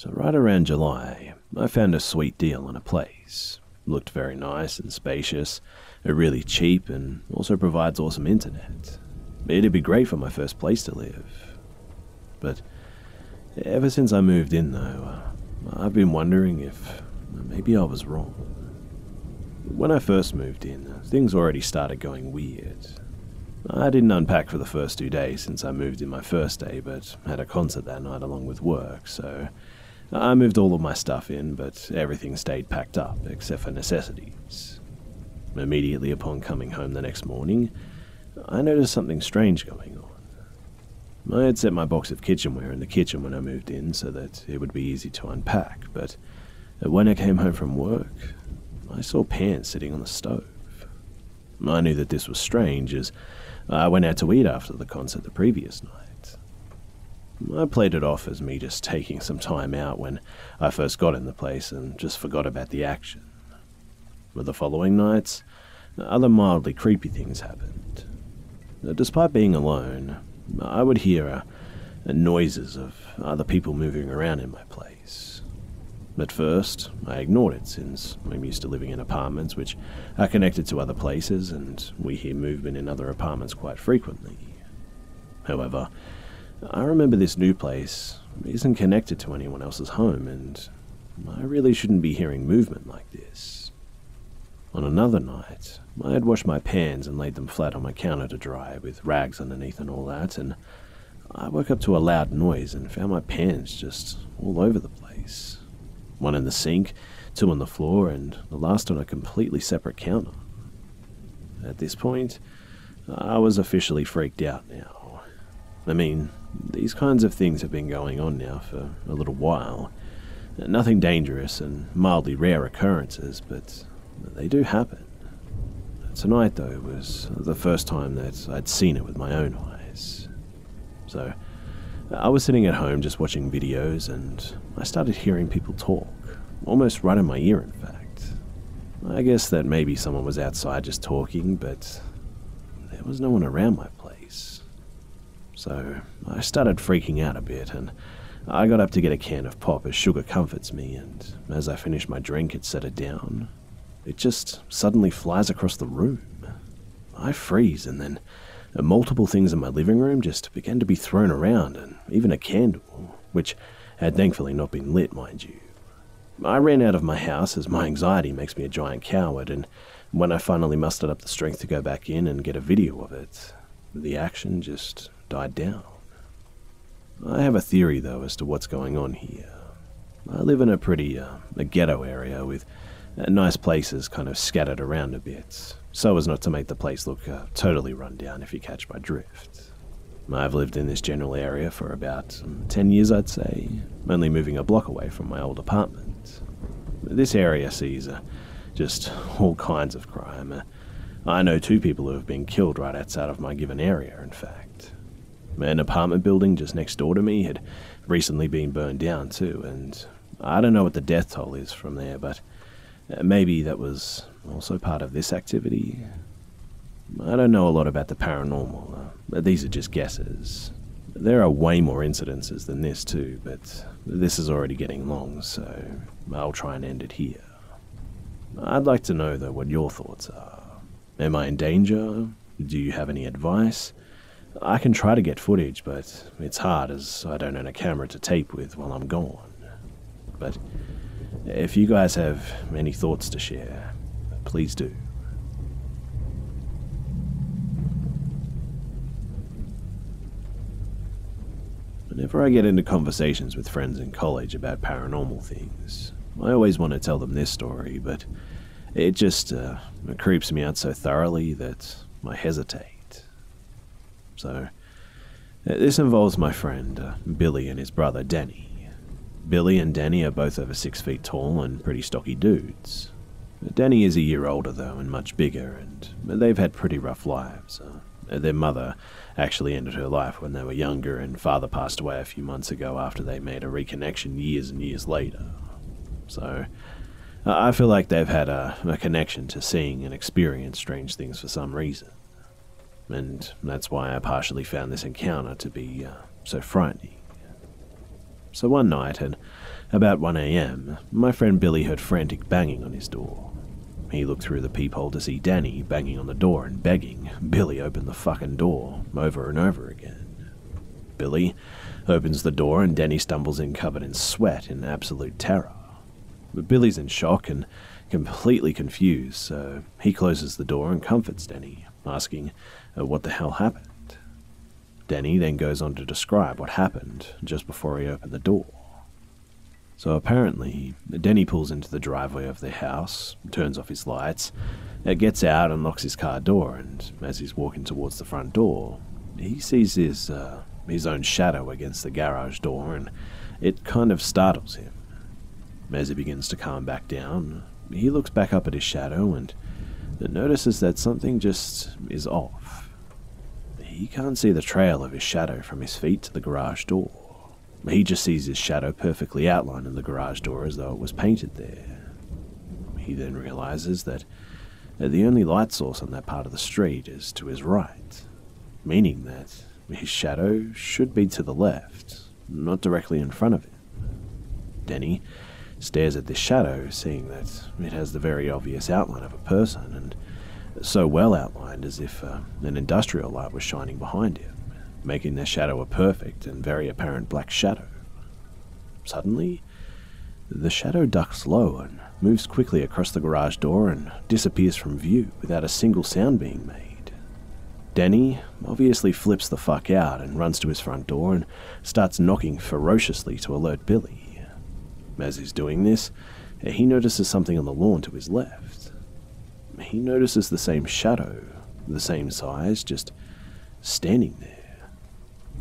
So, right around July, I found a sweet deal on a place. Looked very nice and spacious, really cheap, and also provides awesome internet. It'd be great for my first place to live. But ever since I moved in, though, I've been wondering if maybe I was wrong. When I first moved in, things already started going weird. I didn't unpack for the first two days since I moved in my first day, but had a concert that night along with work, so I moved all of my stuff in, but everything stayed packed up except for necessities. Immediately upon coming home the next morning, I noticed something strange going on. I had set my box of kitchenware in the kitchen when I moved in so that it would be easy to unpack, but when I came home from work, I saw pans sitting on the stove. I knew that this was strange as I went out to eat after the concert the previous night. I played it off as me just taking some time out when I first got in the place and just forgot about the action. But the following nights, other mildly creepy things happened. Despite being alone, I would hear uh, noises of other people moving around in my place. At first, I ignored it since I'm used to living in apartments which are connected to other places and we hear movement in other apartments quite frequently. However, I remember this new place isn't connected to anyone else's home, and I really shouldn't be hearing movement like this. On another night, I had washed my pans and laid them flat on my counter to dry, with rags underneath and all that, and I woke up to a loud noise and found my pans just all over the place. One in the sink, two on the floor, and the last on a completely separate counter. At this point, I was officially freaked out now. I mean, these kinds of things have been going on now for a little while. Nothing dangerous and mildly rare occurrences, but they do happen. Tonight, though, was the first time that I'd seen it with my own eyes. So, I was sitting at home just watching videos, and I started hearing people talk, almost right in my ear, in fact. I guess that maybe someone was outside just talking, but there was no one around my place. So I started freaking out a bit, and I got up to get a can of pop as sugar comforts me, and as I finished my drink and set it down, it just suddenly flies across the room. I freeze, and then multiple things in my living room just began to be thrown around, and even a candle, which had thankfully not been lit, mind you. I ran out of my house as my anxiety makes me a giant coward, and when I finally mustered up the strength to go back in and get a video of it, the action just died down. I have a theory, though, as to what's going on here. I live in a pretty uh, a ghetto area with uh, nice places kind of scattered around a bit, so as not to make the place look uh, totally run down if you catch my drift. I've lived in this general area for about um, 10 years, I'd say, only moving a block away from my old apartment. This area sees uh, just all kinds of crime. Uh, I know two people who have been killed right outside of my given area, in fact. An apartment building just next door to me had recently been burned down, too, and I don't know what the death toll is from there, but uh, maybe that was also part of this activity. I don't know a lot about the paranormal. These are just guesses. There are way more incidences than this, too, but this is already getting long, so I'll try and end it here. I'd like to know, though, what your thoughts are. Am I in danger? Do you have any advice? I can try to get footage, but it's hard as I don't own a camera to tape with while I'm gone. But if you guys have any thoughts to share, please do. Whenever I get into conversations with friends in college about paranormal things, I always want to tell them this story, but it just uh, creeps me out so thoroughly that I hesitate. So, uh, this involves my friend uh, Billy and his brother Danny. Billy and Danny are both over six feet tall and pretty stocky dudes. Danny is a year older, though, and much bigger, and they've had pretty rough lives. Uh, their mother actually ended her life when they were younger, and father passed away a few months ago after they made a reconnection years and years later. So, I feel like they've had a, a connection to seeing and experience strange things for some reason. And that's why I partially found this encounter to be uh, so frightening. So one night at about 1am, my friend Billy heard frantic banging on his door. He looked through the peephole to see Danny banging on the door and begging Billy open the fucking door over and over again. Billy opens the door and Danny stumbles in covered in sweat in absolute terror. But Billy's in shock and completely confused, so he closes the door and comforts Danny, asking uh, what the hell happened. Denny then goes on to describe what happened just before he opened the door. So apparently, Denny pulls into the driveway of the house, turns off his lights, uh, gets out and locks his car door, and as he's walking towards the front door, he sees his, uh, his own shadow against the garage door, and it kind of startles him. As he begins to calm back down, he looks back up at his shadow and notices that something just is off. He can't see the trail of his shadow from his feet to the garage door. He just sees his shadow perfectly outlined in the garage door as though it was painted there. He then realizes that the only light source on that part of the street is to his right, meaning that his shadow should be to the left, not directly in front of him. Denny stares at this shadow, seeing that it has the very obvious outline of a person, and so well outlined as if uh, an industrial light was shining behind it, making their shadow a perfect and very apparent black shadow. Suddenly, the shadow ducks low and moves quickly across the garage door and disappears from view without a single sound being made. Danny obviously flips the fuck out and runs to his front door and starts knocking ferociously to alert Billy. As he's doing this, he notices something on the lawn to his left. He notices the same shadow, the same size, just standing there.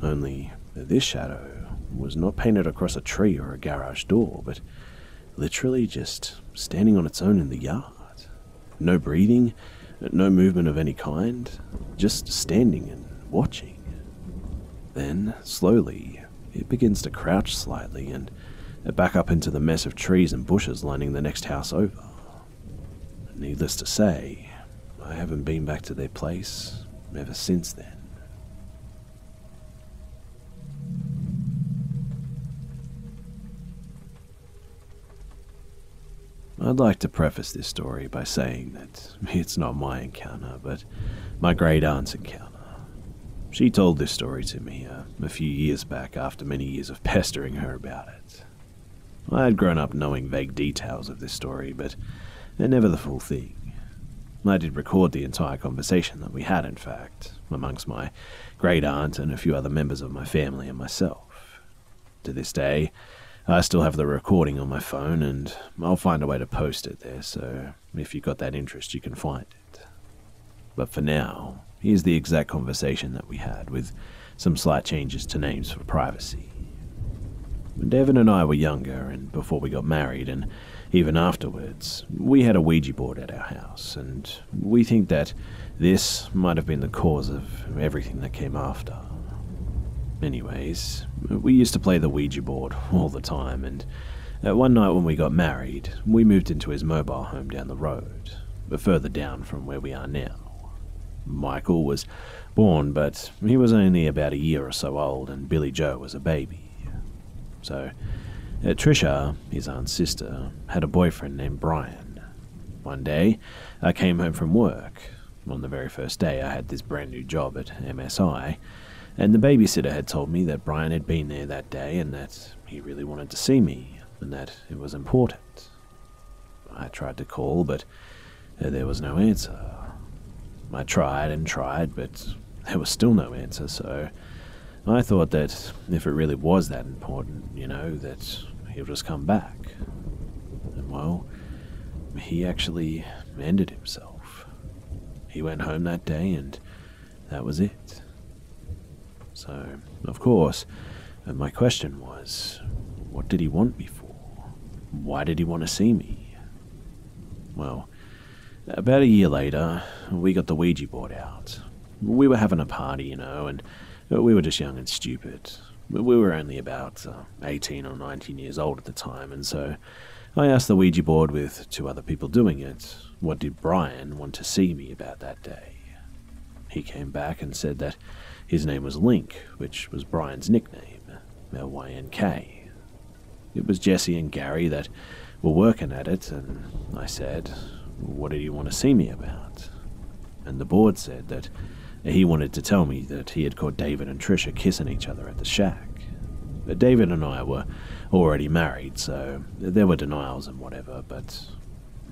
Only this shadow was not painted across a tree or a garage door, but literally just standing on its own in the yard. No breathing, no movement of any kind, just standing and watching. Then, slowly, it begins to crouch slightly and back up into the mess of trees and bushes lining the next house over. Needless to say, I haven't been back to their place ever since then. I'd like to preface this story by saying that it's not my encounter, but my great aunt's encounter. She told this story to me uh, a few years back after many years of pestering her about it. I had grown up knowing vague details of this story, but never the full thing. I did record the entire conversation that we had, in fact, amongst my great aunt and a few other members of my family and myself. To this day, I still have the recording on my phone, and I'll find a way to post it there, so if you've got that interest, you can find it. But for now, here's the exact conversation that we had, with some slight changes to names for privacy. When Devon and I were younger, and before we got married, and even afterwards, we had a Ouija board at our house, and we think that this might have been the cause of everything that came after. Anyways, we used to play the Ouija board all the time, and uh, one night when we got married, we moved into his mobile home down the road, further down from where we are now. Michael was born, but he was only about a year or so old, and Billy Joe was a baby. So, uh, Trisha, his aunt's sister, had a boyfriend named Brian. One day, I came home from work. On the very first day, I had this brand new job at MSI, and the babysitter had told me that Brian had been there that day and that he really wanted to see me and that it was important. I tried to call, but there was no answer. I tried and tried, but there was still no answer, so I thought that if it really was that important, you know, that he'll just come back. And well, he actually ended himself. He went home that day, and that was it. So, of course, uh, my question was what did he want me for? Why did he want to see me? Well, about a year later, we got the Ouija board out. We were having a party, you know, and we were just young and stupid. We were only about uh, 18 or 19 years old at the time, and so I asked the Ouija board with two other people doing it, what did Brian want to see me about that day? He came back and said that his name was Link, which was Brian's nickname, L Y N K. It was Jesse and Gary that were working at it, and I said, What did he want to see me about? And the board said that he wanted to tell me that he had caught David and Trisha kissing each other at the shack. But David and I were already married, so there were denials and whatever, but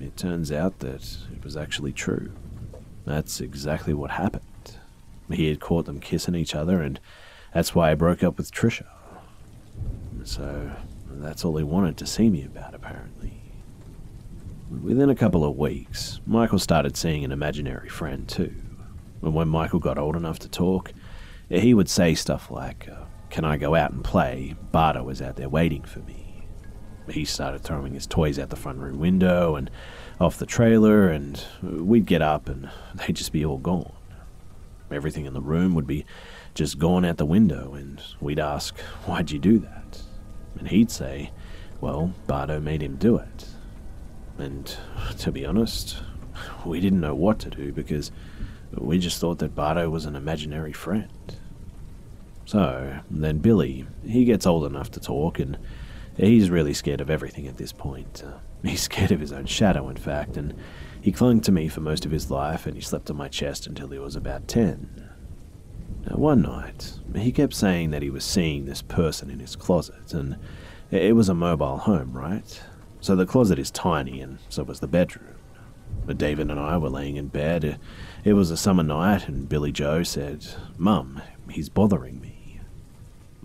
it turns out that it was actually true. That's exactly what happened. He had caught them kissing each other, and that's why I broke up with Trisha. So that's all he wanted to see me about, apparently. Within a couple of weeks, Michael started seeing an imaginary friend, too. And when Michael got old enough to talk, he would say stuff like, uh, Can I go out and play? Bardo was out there waiting for me. He started throwing his toys out the front room window and off the trailer, and we'd get up and they'd just be all gone. Everything in the room would be just gone out the window, and we'd ask, Why'd you do that? And he'd say, Well, Bardo made him do it. And to be honest, we didn't know what to do because we just thought that Bardo was an imaginary friend. So, then Billy, he gets old enough to talk, and he's really scared of everything at this point. Uh, he's scared of his own shadow, in fact, and he clung to me for most of his life, and he slept on my chest until he was about ten. Now, one night, he kept saying that he was seeing this person in his closet, and it was a mobile home, right? So the closet is tiny, and so was the bedroom. But David and I were laying in bed. It was a summer night, and Billy Joe said, Mum, he's bothering me.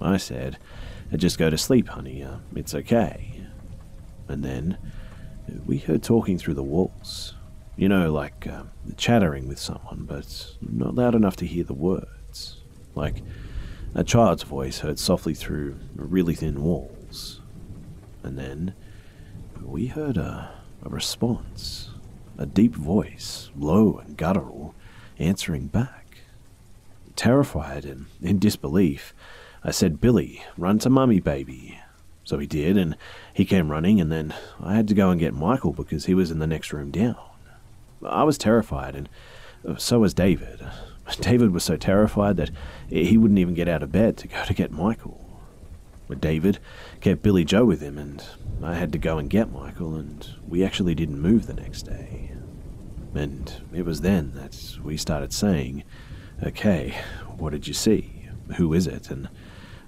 I said, Just go to sleep, honey. Uh, it's okay. And then we heard talking through the walls. You know, like uh, chattering with someone, but not loud enough to hear the words. Like a child's voice heard softly through really thin walls. And then we heard a, a response a deep voice, low and guttural, answering back. Terrified and in disbelief, I said, Billy, run to mummy, baby. So he did, and he came running, and then I had to go and get Michael because he was in the next room down. I was terrified, and so was David. David was so terrified that he wouldn't even get out of bed to go to get Michael. But David kept Billy Joe with him, and I had to go and get Michael, and we actually didn't move the next day. And it was then that we started saying, okay, what did you see? Who is it? And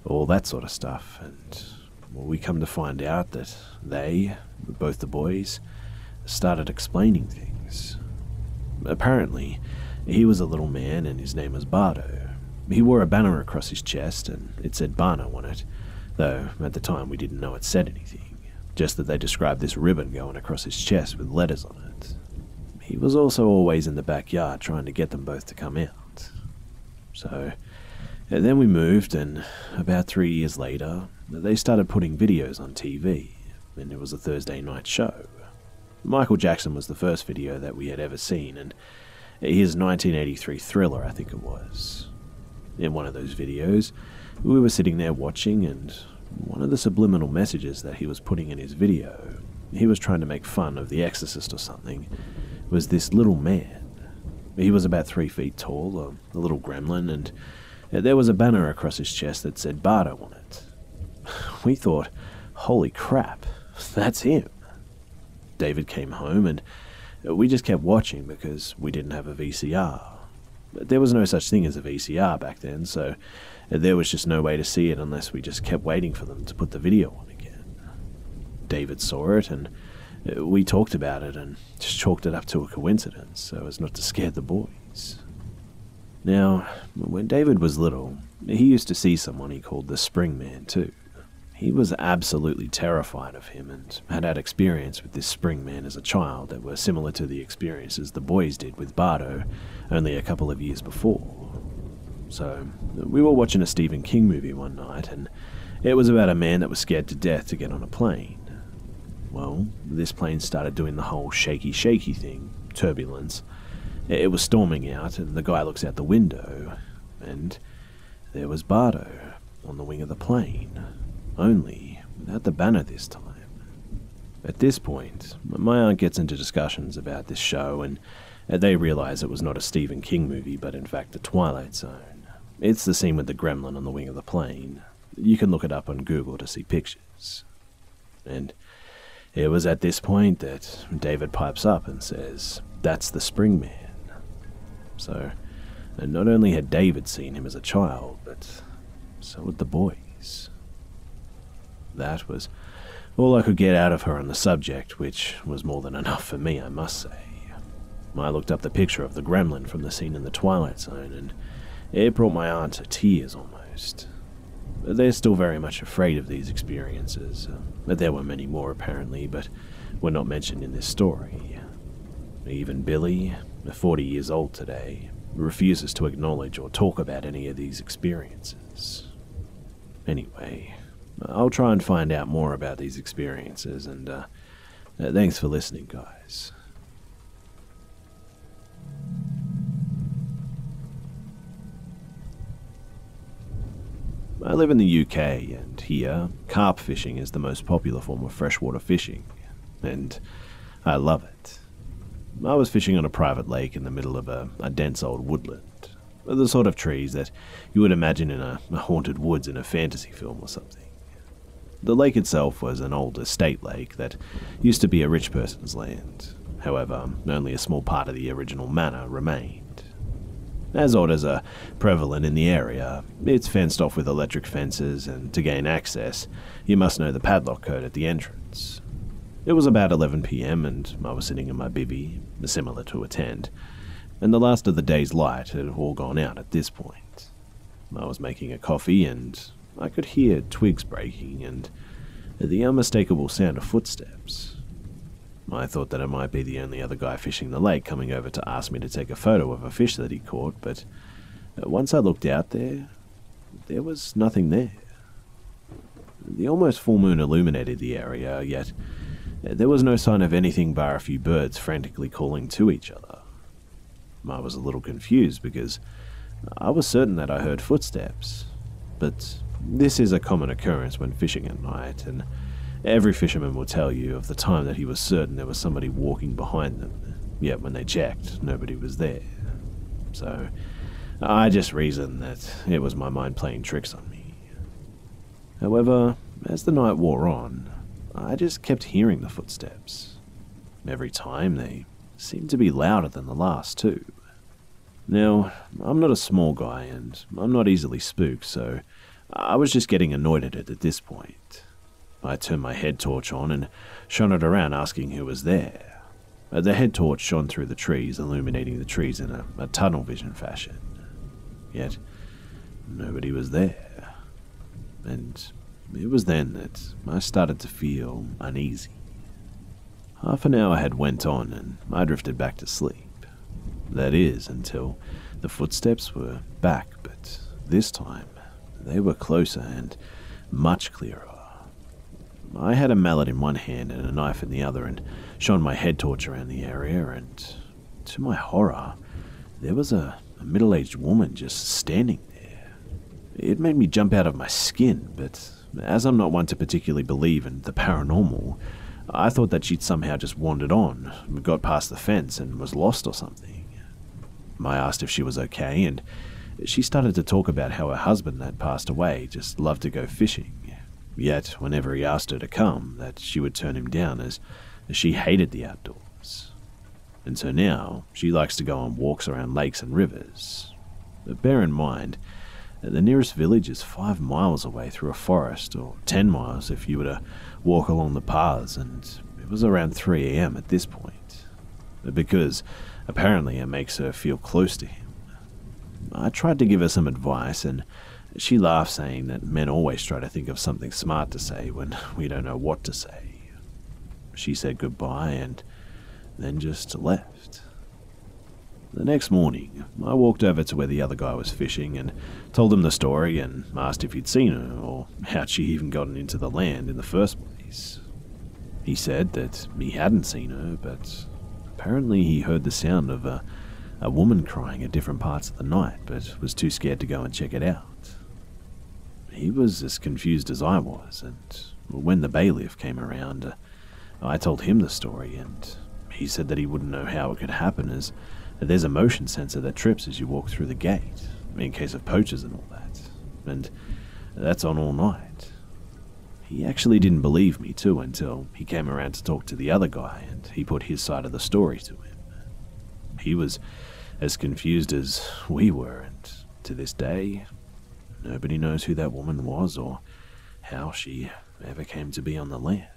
all that sort of stuff. And well, we come to find out that they, both the boys, started explaining things. Apparently, he was a little man and his name was Bardo. He wore a banner across his chest and it said Barno on it, though at the time we didn't know it said anything, just that they described this ribbon going across his chest with letters on it. He was also always in the backyard trying to get them both to come out. So, then we moved, and about three years later, they started putting videos on TV, and it was a Thursday night show. Michael Jackson was the first video that we had ever seen, and his 1983 thriller, I think it was. In one of those videos, we were sitting there watching, and one of the subliminal messages that he was putting in his video, he was trying to make fun of The Exorcist or something, was this little man. He was about three feet tall, a, little gremlin, and uh, there was a banner across his chest that said Bardo on it. We thought, holy crap, that's him. David came home and uh, we just kept watching because we didn't have a VCR. But There was no such thing as a VCR back then, so there was just no way to see it unless we just kept waiting for them to put the video on again. David saw it and uh, we talked about it and just chalked it up to a coincidence so as not to scare the boys. Now, when David was little, he used to see someone he called the Spring Man too. He was absolutely terrified of him and had had experience with this spring man as a child that were similar to the experiences the boys did with Bardo only a couple of years before. So, we were watching a Stephen King movie one night, and it was about a man that was scared to death to get on a plane. Well, this plane started doing the whole shaky shaky thing, turbulence. It was storming out, and the guy looks out the window, and there was Bardo on the wing of the plane only without the banner this time. At this point, my aunt gets into discussions about this show, and uh, they realize it was not a Stephen King movie, but in fact The Twilight Zone. It's the scene with the gremlin on the wing of the plane. You can look it up on Google to see pictures. And it was at this point that David pipes up and says, That's the Spring Man. So, not only had David seen him as a child, but so had the boys. That was all I could get out of her on the subject, which was more than enough for me, I must say. I looked up the picture of the gremlin from the scene in the Twilight Zone, and it brought my aunt to tears almost. They're still very much afraid of these experiences. Uh, there were many more, apparently, but were not mentioned in this story. Even Billy, 40 years old today, refuses to acknowledge or talk about any of these experiences. Anyway, I'll try and find out more about these experiences, and uh, thanks for listening, guys. I live in the UK, and here, carp fishing is the most popular form of freshwater fishing, and I love it. I was fishing on a private lake in the middle of a, a dense old woodland, the sort of trees that you would imagine in a, a haunted woods in a fantasy film or something. The lake itself was an old estate lake that used to be a rich person's land. However, only a small part of the original manor remained. As otters are prevalent in the area, it's fenced off with electric fences, and to gain access, you must know the padlock code at the entrance. It was about 11 pm, and I was sitting in my bivvy, similar to a tent, and the last of the day's light had all gone out at this point. I was making a coffee, and I could hear twigs breaking and the unmistakable sound of footsteps. I thought that it might be the only other guy fishing the lake coming over to ask me to take a photo of a fish that he caught, but uh, once I looked out there, there was nothing there. The almost full moon illuminated the area, yet uh, there was no sign of anything bar a few birds frantically calling to each other. I was a little confused because I was certain that I heard footsteps, but this is a common occurrence when fishing at night, and every fisherman will tell you of the time that he was certain there was somebody walking behind them, yet when they checked, nobody was there. So, I just reasoned that it was my mind playing tricks on me. However, as the night wore on, I just kept hearing the footsteps. Every time they seemed to be louder than the last, too. Now, I'm not a small guy and I'm not easily spooked, so I was just getting annoyed at it at this point. I turned my head torch on and shone it around, asking who was there. Uh, the head torch shone through the trees, illuminating the trees in a, a tunnel vision fashion. Yet, nobody was there. And it was then that I started to feel uneasy. Half an hour had went on and I drifted back to sleep. That is, until the footsteps were back, but this time they were closer and much clearer. I had a mallet in one hand and a knife in the other and shone my head torch around the area, and to my horror, there was a, a middle aged woman just standing there. It made me jump out of my skin, but as I'm not one to particularly believe in the paranormal, I thought that she'd somehow just wandered on, got past the fence, and was lost or something. I asked if she was okay, and she started to talk about how her husband that passed away just loved to go fishing. Yet, whenever he asked her to come, that she would turn him down as, as she hated the outdoors. And so now she likes to go on walks around lakes and rivers. But bear in mind, that the nearest village is five miles away through a forest, or ten miles if you were to walk along the paths, and it was around 3 a.m. at this point. Because apparently it makes her feel close to him. I tried to give her some advice, and she laughed, saying that men always try to think of something smart to say when we don't know what to say. She said goodbye and then just left. The next morning, I walked over to where the other guy was fishing and told him the story and asked if he'd seen her or how she even gotten into the land in the first place. He said that he hadn't seen her, but apparently he heard the sound of a, a woman crying at different parts of the night, but was too scared to go and check it out. He was as confused as I was, and when the bailiff came around, uh, I told him the story, and he said that he wouldn't know how it could happen, as there's a motion sensor that trips as you walk through the gate, in case of poachers and all that, and that's on all night. He actually didn't believe me, too, until he came around to talk to the other guy, and he put his side of the story to him. He was as confused as we were, and to this day, nobody knows who that woman was or how she ever came to be on the land.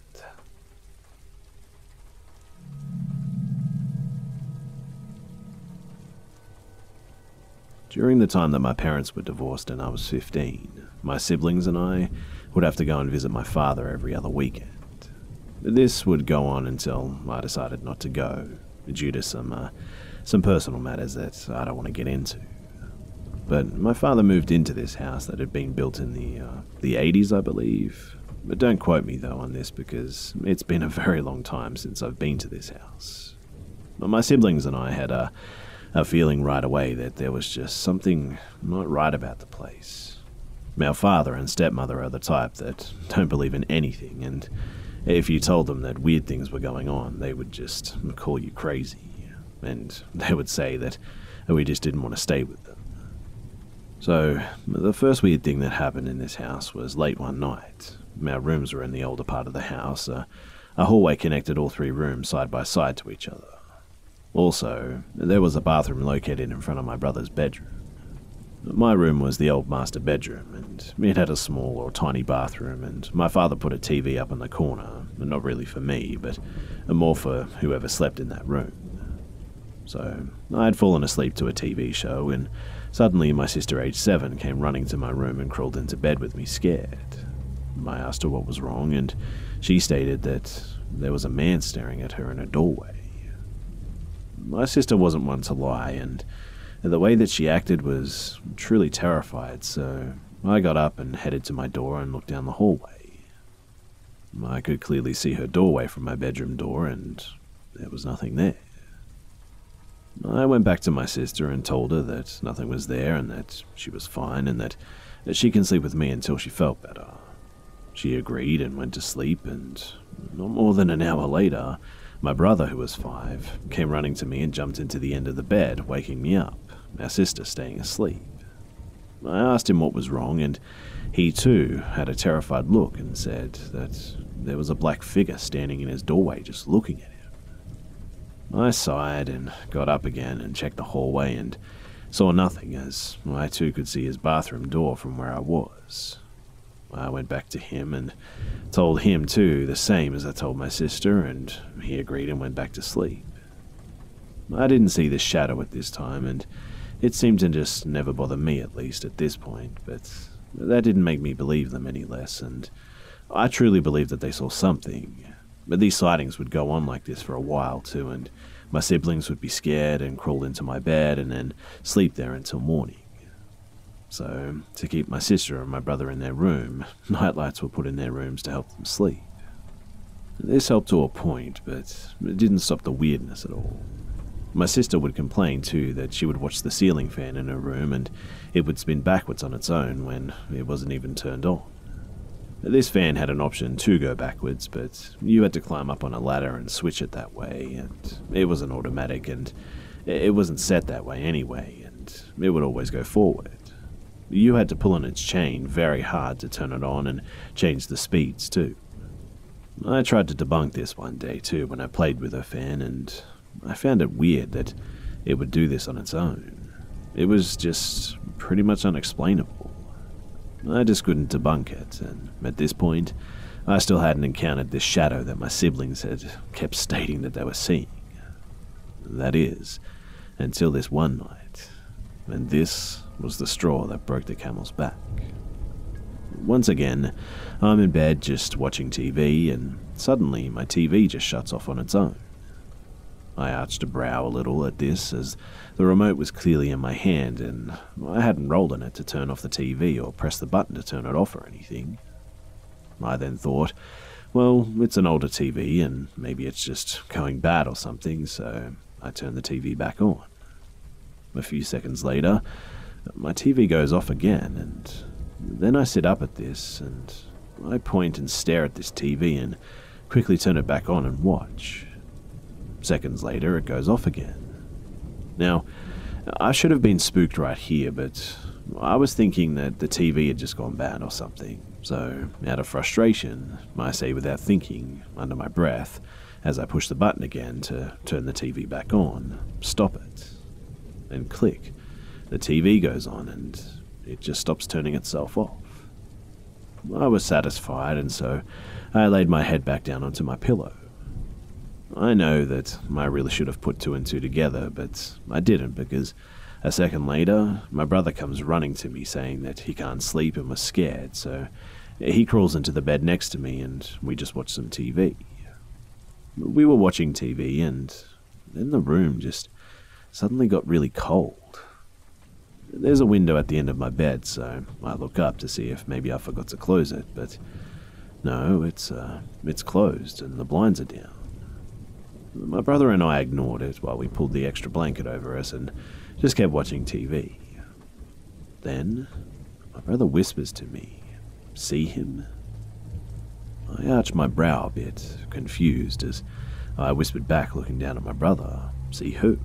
During the time that my parents were divorced and I was 15, my siblings and I would have to go and visit my father every other weekend. This would go on until I decided not to go, due to some, uh, some personal matters that I don't want to get into. But my father moved into this house that had been built in the, uh, the 80s, I believe. But don't quote me though on this because it's been a very long time since I've been to this house. But my siblings and I had a a feeling right away that there was just something not right about the place. Our father and stepmother are the type that don't believe in anything, and if you told them that weird things were going on, they would just call you crazy, and they would say that we just didn't want to stay with them. So, the first weird thing that happened in this house was late one night. Our rooms were in the older part of the house. A hallway connected all three rooms side by side to each other. Also, there was a bathroom located in front of my brother's bedroom. My room was the old master bedroom, and it had a small or tiny bathroom, and my father put a TV up in the corner, not really for me, but more for whoever slept in that room. So, I had fallen asleep to a TV show, and suddenly my sister, aged seven, came running to my room and crawled into bed with me scared. I asked her what was wrong, and she stated that there was a man staring at her in a doorway. My sister wasn't one to lie, and the way that she acted was truly terrified, so I got up and headed to my door and looked down the hallway. I could clearly see her doorway from my bedroom door, and there was nothing there. I went back to my sister and told her that nothing was there and that she was fine and that, she can sleep with me until she felt better. She agreed and went to sleep, and not more than an hour later, my brother, who was five, came running to me and jumped into the end of the bed, waking me up, our sister staying asleep. I asked him what was wrong, and he too had a terrified look and said that there was a black figure standing in his doorway just looking at him. I sighed and got up again and checked the hallway and saw nothing as I too could see his bathroom door from where I was. I went back to him and told him too the same as I told my sister, and he agreed and went back to sleep. I didn't see the shadow at this time, and it seemed to just never bother me, at least at this point, but that didn't make me believe them any less, and I truly believed that they saw something. But these sightings would go on like this for a while too, and my siblings would be scared and crawl into my bed and then sleep there until morning. So, to keep my sister and my brother in their room, nightlights were put in their rooms to help them sleep. This helped to a point, but it didn't stop the weirdness at all. My sister would complain too that she would watch the ceiling fan in her room and it would spin backwards on its own when it wasn't even turned on. This fan had an option to go backwards, but you had to climb up on a ladder and switch it that way, and it was an automatic, and it wasn't set that way anyway, and it would always go forward. You had to pull on its chain very hard to turn it on and change the speeds too. I tried to debunk this one day too when I played with her fan, and I found it weird that it would do this on its own. It was just pretty much unexplainable. I just couldn't debunk it, and at this point, I still hadn't encountered this shadow that my siblings had kept stating that they were seeing. That is, until this one night, and this was the straw that broke the camel's back. Once again, I'm in bed just watching TV, and suddenly my TV just shuts off on its own. I arched a brow a little at this, as the remote was clearly in my hand, and I hadn't rolled on it to turn off the TV or press the button to turn it off or anything. I then thought, well, it's an older TV, and maybe it's just going bad or something, so I turned the TV back on. A few seconds later, my TV goes off again, and then I sit up at this, and I point and stare at this TV and quickly turn it back on and watch. Seconds later, it goes off again. Now, I should have been spooked right here, but I was thinking that the TV had just gone bad or something. So, out of frustration, I say without thinking, under my breath, as I push the button again to turn the TV back on, stop it. And click, the TV goes on and it just stops turning itself off. I was satisfied, and so I laid my head back down onto my pillow. I know that I really should have put two and two together, but I didn't because a second later, my brother comes running to me saying that he can't sleep and was scared, so he crawls into the bed next to me and we just watch some TV. We were watching TV and then the room just suddenly got really cold. There's a window at the end of my bed, so I look up to see if maybe I forgot to close it, but no, it's uh, it's closed and the blinds are down. My brother and I ignored it while we pulled the extra blanket over us and just kept watching TV. Then, my brother whispers to me, See him? I arched my brow a bit, confused, as I whispered back, looking down at my brother, See who?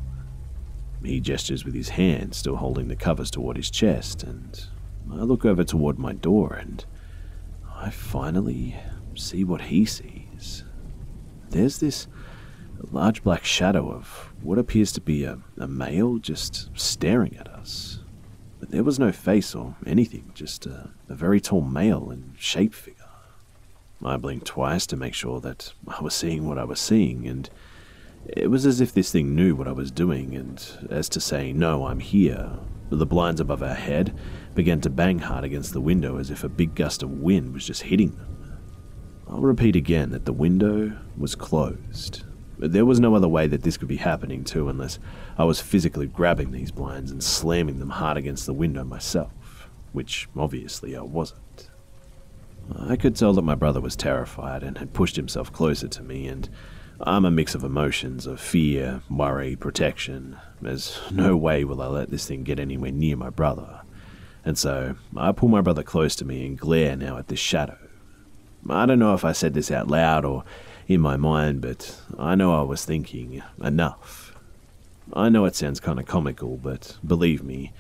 He gestures with his hand, still holding the covers toward his chest, and I look over toward my door and I finally see what he sees. There's this a large black shadow of what appears to be a, a male just staring at us. But there was no face or anything, just a, a very tall male in shape figure. I blinked twice to make sure that I was seeing what I was seeing, and it was as if this thing knew what I was doing, and as to say, No, I'm here. The blinds above our head began to bang hard against the window as if a big gust of wind was just hitting them. I'll repeat again that the window was closed, there was no other way that this could be happening, too, unless I was physically grabbing these blinds and slamming them hard against the window myself, which obviously I wasn't. I could tell that my brother was terrified and had pushed himself closer to me, and I'm a mix of emotions of fear, worry, protection. There's no way will I let this thing get anywhere near my brother. And so I pull my brother close to me and glare now at this shadow. I don't know if I said this out loud or in my mind, but I know I was thinking, enough. I know it sounds kind of comical, but believe me,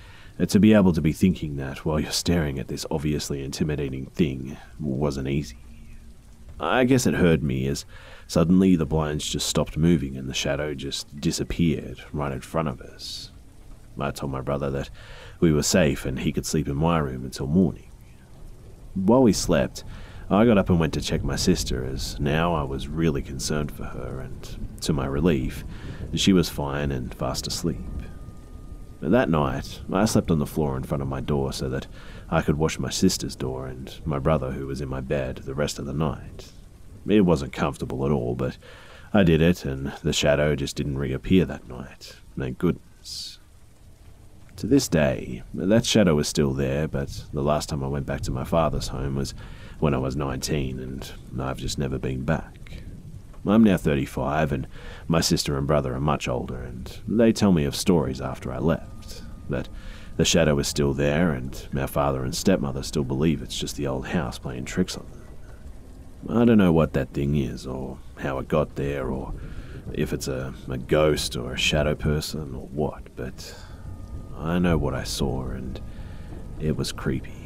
to be able to be thinking that while you're staring at this obviously intimidating thing wasn't easy. I guess it hurt me as suddenly the blinds just stopped moving and the shadow just disappeared right in front of us. I told my brother that we were safe and he could sleep in my room until morning. While we slept, I got up and went to check my sister, as now I was really concerned for her, and to my relief, she was fine and fast asleep. That night, I slept on the floor in front of my door so that I could watch my sister's door and my brother, who was in my bed, the rest of the night. It wasn't comfortable at all, but I did it, and the shadow just didn't reappear that night. Thank goodness. To this day, that shadow is still there, but the last time I went back to my father's home was when I was 19, and I've just never been back. I'm now 35, and my sister and brother are much older, and they tell me of stories after I left. That the shadow is still there, and our father and stepmother still believe it's just the old house playing tricks on them. I don't know what that thing is, or how it got there, or if it's a, a ghost or a shadow person or what, but I know what I saw, and it was creepy.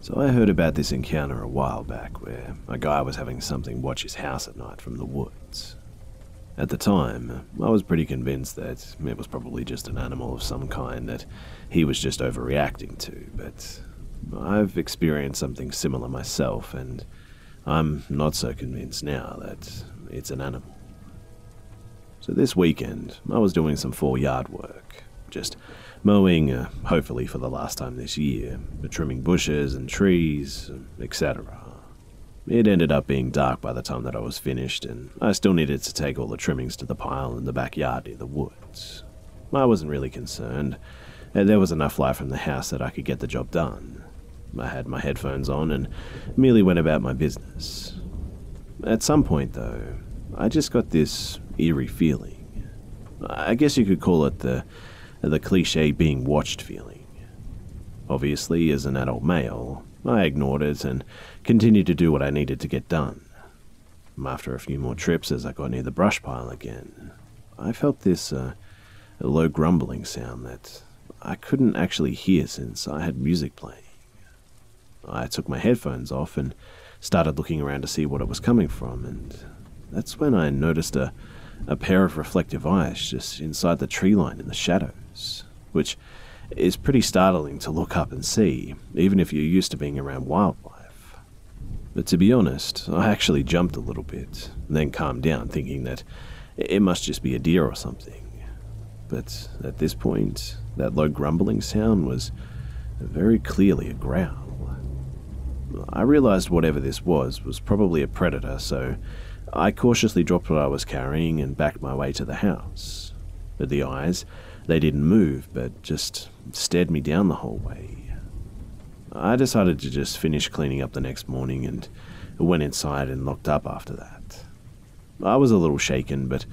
So I heard about this encounter a while back where a guy was having something watch his house at night from the woods. At the time, I was pretty convinced that it was probably just an animal of some kind that he was just overreacting to, but I've experienced something similar myself, and I'm not so convinced now that it's an animal. So this weekend, I was doing some four yard work, just mowing, uh, hopefully for the last time this year, trimming bushes and trees, etc. It ended up being dark by the time that I was finished, and I still needed to take all the trimmings to the pile in the backyard near the woods. I wasn't really concerned. There was enough light from the house that I could get the job done. I had my headphones on and merely went about my business. At some point, though, I just got this eerie feeling. I guess you could call it the the cliche being watched feeling. Obviously, as an adult male, I ignored it and continued to do what I needed to get done. After a few more trips as I got near the brush pile again, I felt this uh, low grumbling sound that I couldn't actually hear since I had music playing. I took my headphones off and started looking around to see what it was coming from, and that's when I noticed a, a pair of reflective eyes just inside the tree line in the shadow which is pretty startling to look up and see, even if you're used to being around wildlife. But to be honest, I actually jumped a little bit, then calmed down, thinking that it must just be a deer or something. But at this point, that low grumbling sound was very clearly a growl. I realized whatever this was was probably a predator, so I cautiously dropped what I was carrying and backed my way to the house. But the eyes they didn't move, but just stared me down the whole way. I decided to just finish cleaning up the next morning and went inside and locked up after that. I was a little shaken, but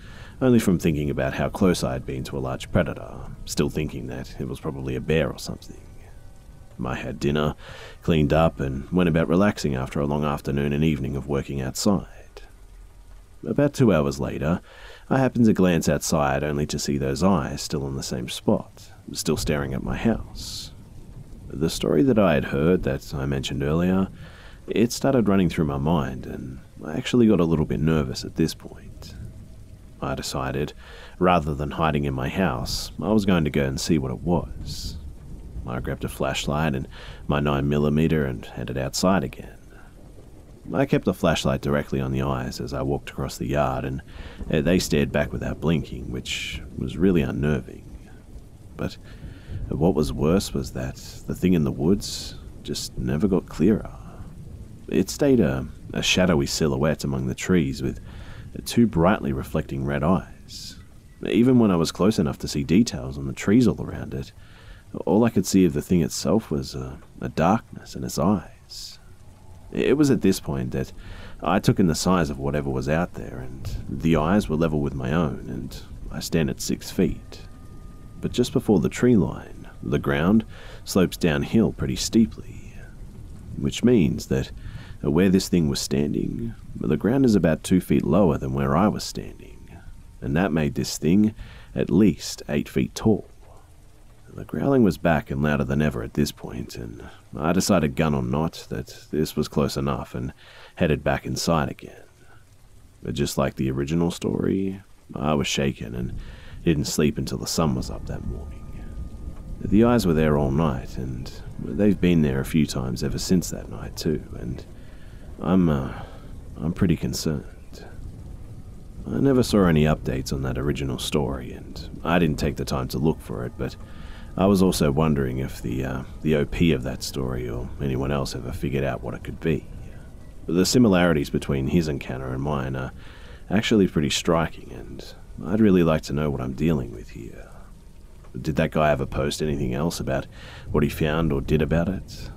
only from thinking about how close I had been to a large predator, still thinking that it was probably a bear or something. I had dinner, cleaned up, and went about relaxing after a long afternoon and evening of working outside. About two hours later, I happened to glance outside only to see those eyes still in the same spot, still staring at my house. The story that I had heard that I mentioned earlier, it started running through my mind, and I actually got a little bit nervous at this point. I decided, rather than hiding in my house, I was going to go and see what it was. I grabbed a flashlight and my 9mm and headed outside again. I kept the flashlight directly on the eyes as I walked across the yard, and uh, they stared back without blinking, which was really unnerving. But what was worse was that the thing in the woods just never got clearer. It stayed a, a shadowy silhouette among the trees with two brightly reflecting red eyes. Even when I was close enough to see details on the trees all around it, all I could see of the thing itself was a, a darkness in its eyes. It was at this point that I took in the size of whatever was out there, and the eyes were level with my own, and I stand at six feet. But just before the tree line, the ground slopes downhill pretty steeply, which means that where this thing was standing, the ground is about two feet lower than where I was standing, and that made this thing at least eight feet tall. The growling was back and louder than ever at this point, and I decided, gun or not, that this was close enough and headed back inside again. But just like the original story, I was shaken, and Didn't sleep until the sun was up that morning. The eyes were there all night, and they've been there a few times ever since that night too, and I'm, uh, I'm pretty concerned. I never saw any updates on that original story, and I didn't take the time to look for it, but I was also wondering if the, uh, the OP of that story or anyone else ever figured out what it could be. The similarities between his encounter and mine are actually pretty striking, and I'd really like to know what I'm dealing with here. Did that guy ever post anything else about what he found or did about it?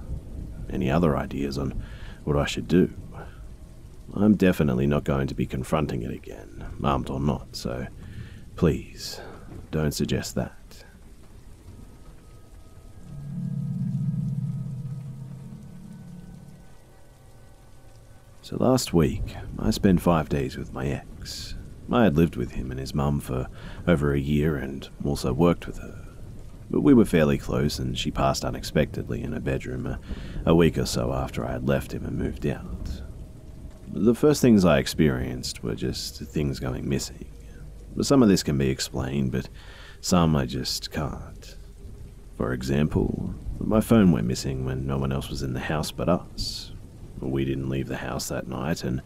Any other ideas on what I should do? I'm definitely not going to be confronting it again, armed or not, so please don't suggest that. So last week, I spent five days with my ex. I had lived with him and his mum for over a year and also worked with her. But we were fairly close, and she passed unexpectedly in her bedroom a, a week or so after I had left him and moved out. The first things I experienced were just things going missing. Some of this can be explained, but some I just can't. For example, my phone went missing when no one else was in the house but us. We didn't leave the house that night, and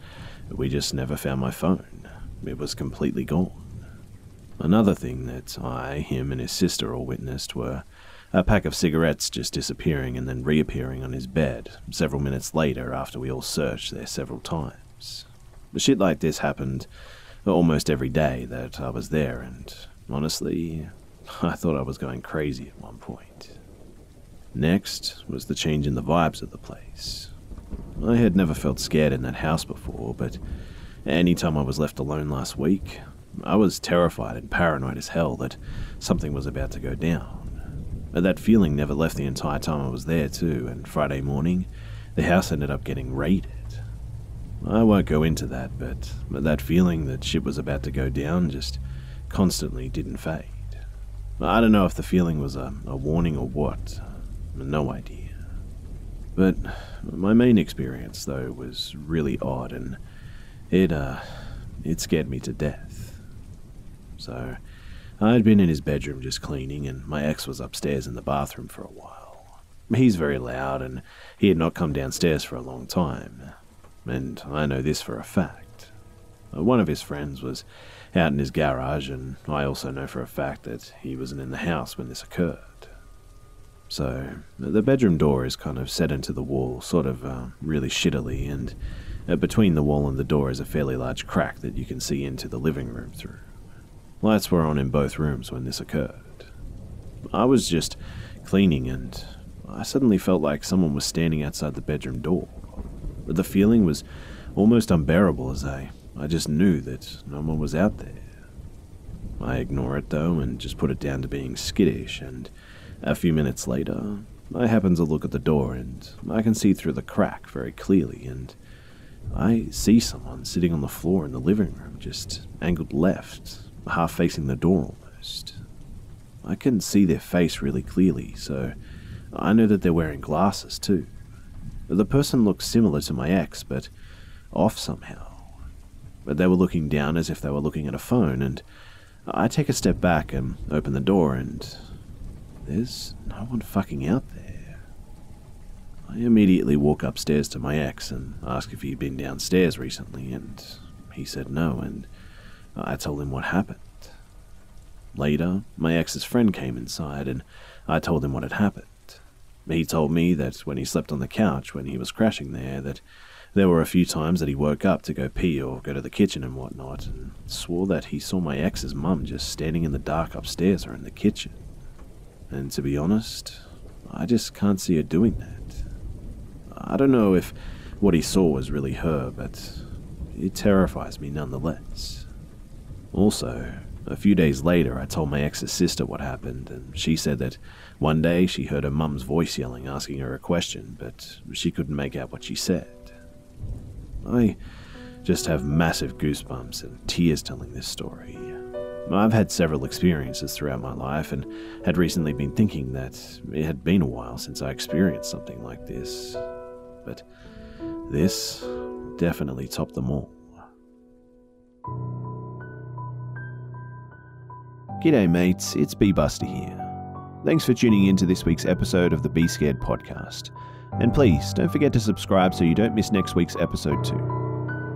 we just never found my phone. It was completely gone. Another thing that I, him, and his sister all witnessed were a pack of cigarettes just disappearing and then reappearing on his bed several minutes later after we all searched there several times. Shit like this happened almost every day that I was there, and honestly, I thought I was going crazy at one point. Next was the change in the vibes of the place. I had never felt scared in that house before, but any time I was left alone last week, I was terrified and paranoid as hell that something was about to go down. But that feeling never left the entire time I was there, too, and Friday morning, the house ended up getting raided. I won't go into that, but, that feeling that shit was about to go down just constantly didn't fade. I don't know if the feeling was a, a warning or what, no idea. But my main experience, though, was really odd, and it, uh, it scared me to death. So, I'd been in his bedroom just cleaning, and my ex was upstairs in the bathroom for a while. He's very loud, and he had not come downstairs for a long time. And I know this for a fact. One of his friends was out in his garage, and I also know for a fact that he wasn't in the house when this occurred. So, the bedroom door is kind of set into the wall, sort of uh, really shittily, and uh, between the wall and the door is a fairly large crack that you can see into the living room through. Lights were on in both rooms when this occurred. I was just cleaning and I suddenly felt like someone was standing outside the bedroom door. The feeling was almost unbearable as I, I just knew that no one was out there. I ignore it though and just put it down to being skittish and a few minutes later, I happen to look at the door and I can see through the crack very clearly, and I see someone sitting on the floor in the living room, just angled left, half facing the door almost. I can see their face really clearly, so I know that they're wearing glasses too. The person looked similar to my ex, but off somehow. But they were looking down as if they were looking at a phone, and I take a step back and open the door, and there's no one fucking out there. I immediately walk upstairs to my ex and ask if he'd been downstairs recently, and he said no, and I told him what happened. Later, my ex's friend came inside, and I told him what had happened. He told me that when he slept on the couch when he was crashing there, that there were a few times that he woke up to go pee or go to the kitchen and whatnot, and swore that he saw my ex's mum just standing in the dark upstairs or in the kitchen. And to be honest, I just can't see her doing that. I don't know if what he saw was really her, but it terrifies me nonetheless. Also, a few days later, I told my ex's sister what happened, and she said that one day she heard her mum's voice yelling, asking her a question, but she couldn't make out what she said. I just have massive goosebumps and tears telling this story. I've had several experiences throughout my life and had recently been thinking that it had been a while since I experienced something like this. But this definitely topped them all. G'day, mates. It's B Buster here. Thanks for tuning in to this week's episode of the Be Scared podcast. And please don't forget to subscribe so you don't miss next week's episode too.